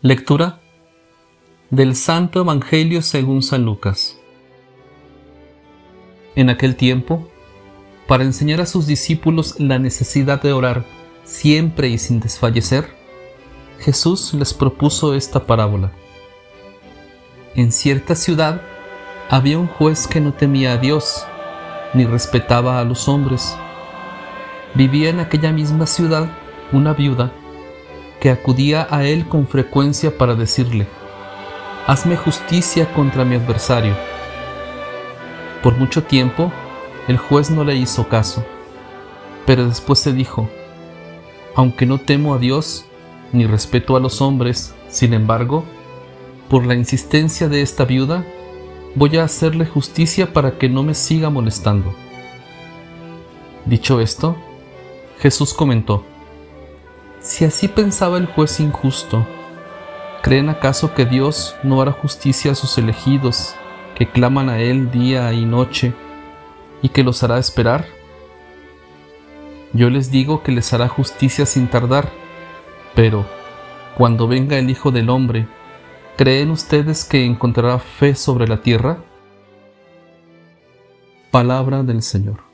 Lectura del Santo Evangelio según San Lucas. En aquel tiempo, para enseñar a sus discípulos la necesidad de orar siempre y sin desfallecer, Jesús les propuso esta parábola. En cierta ciudad había un juez que no temía a Dios ni respetaba a los hombres. Vivía en aquella misma ciudad una viuda que acudía a él con frecuencia para decirle, Hazme justicia contra mi adversario. Por mucho tiempo, el juez no le hizo caso, pero después se dijo, Aunque no temo a Dios, ni respeto a los hombres, sin embargo, por la insistencia de esta viuda, voy a hacerle justicia para que no me siga molestando. Dicho esto, Jesús comentó, Si así pensaba el juez injusto, ¿creen acaso que Dios no hará justicia a sus elegidos, que claman a Él día y noche, y que los hará esperar? Yo les digo que les hará justicia sin tardar, pero cuando venga el Hijo del Hombre, ¿Creen ustedes que encontrará fe sobre la tierra? Palabra del Señor.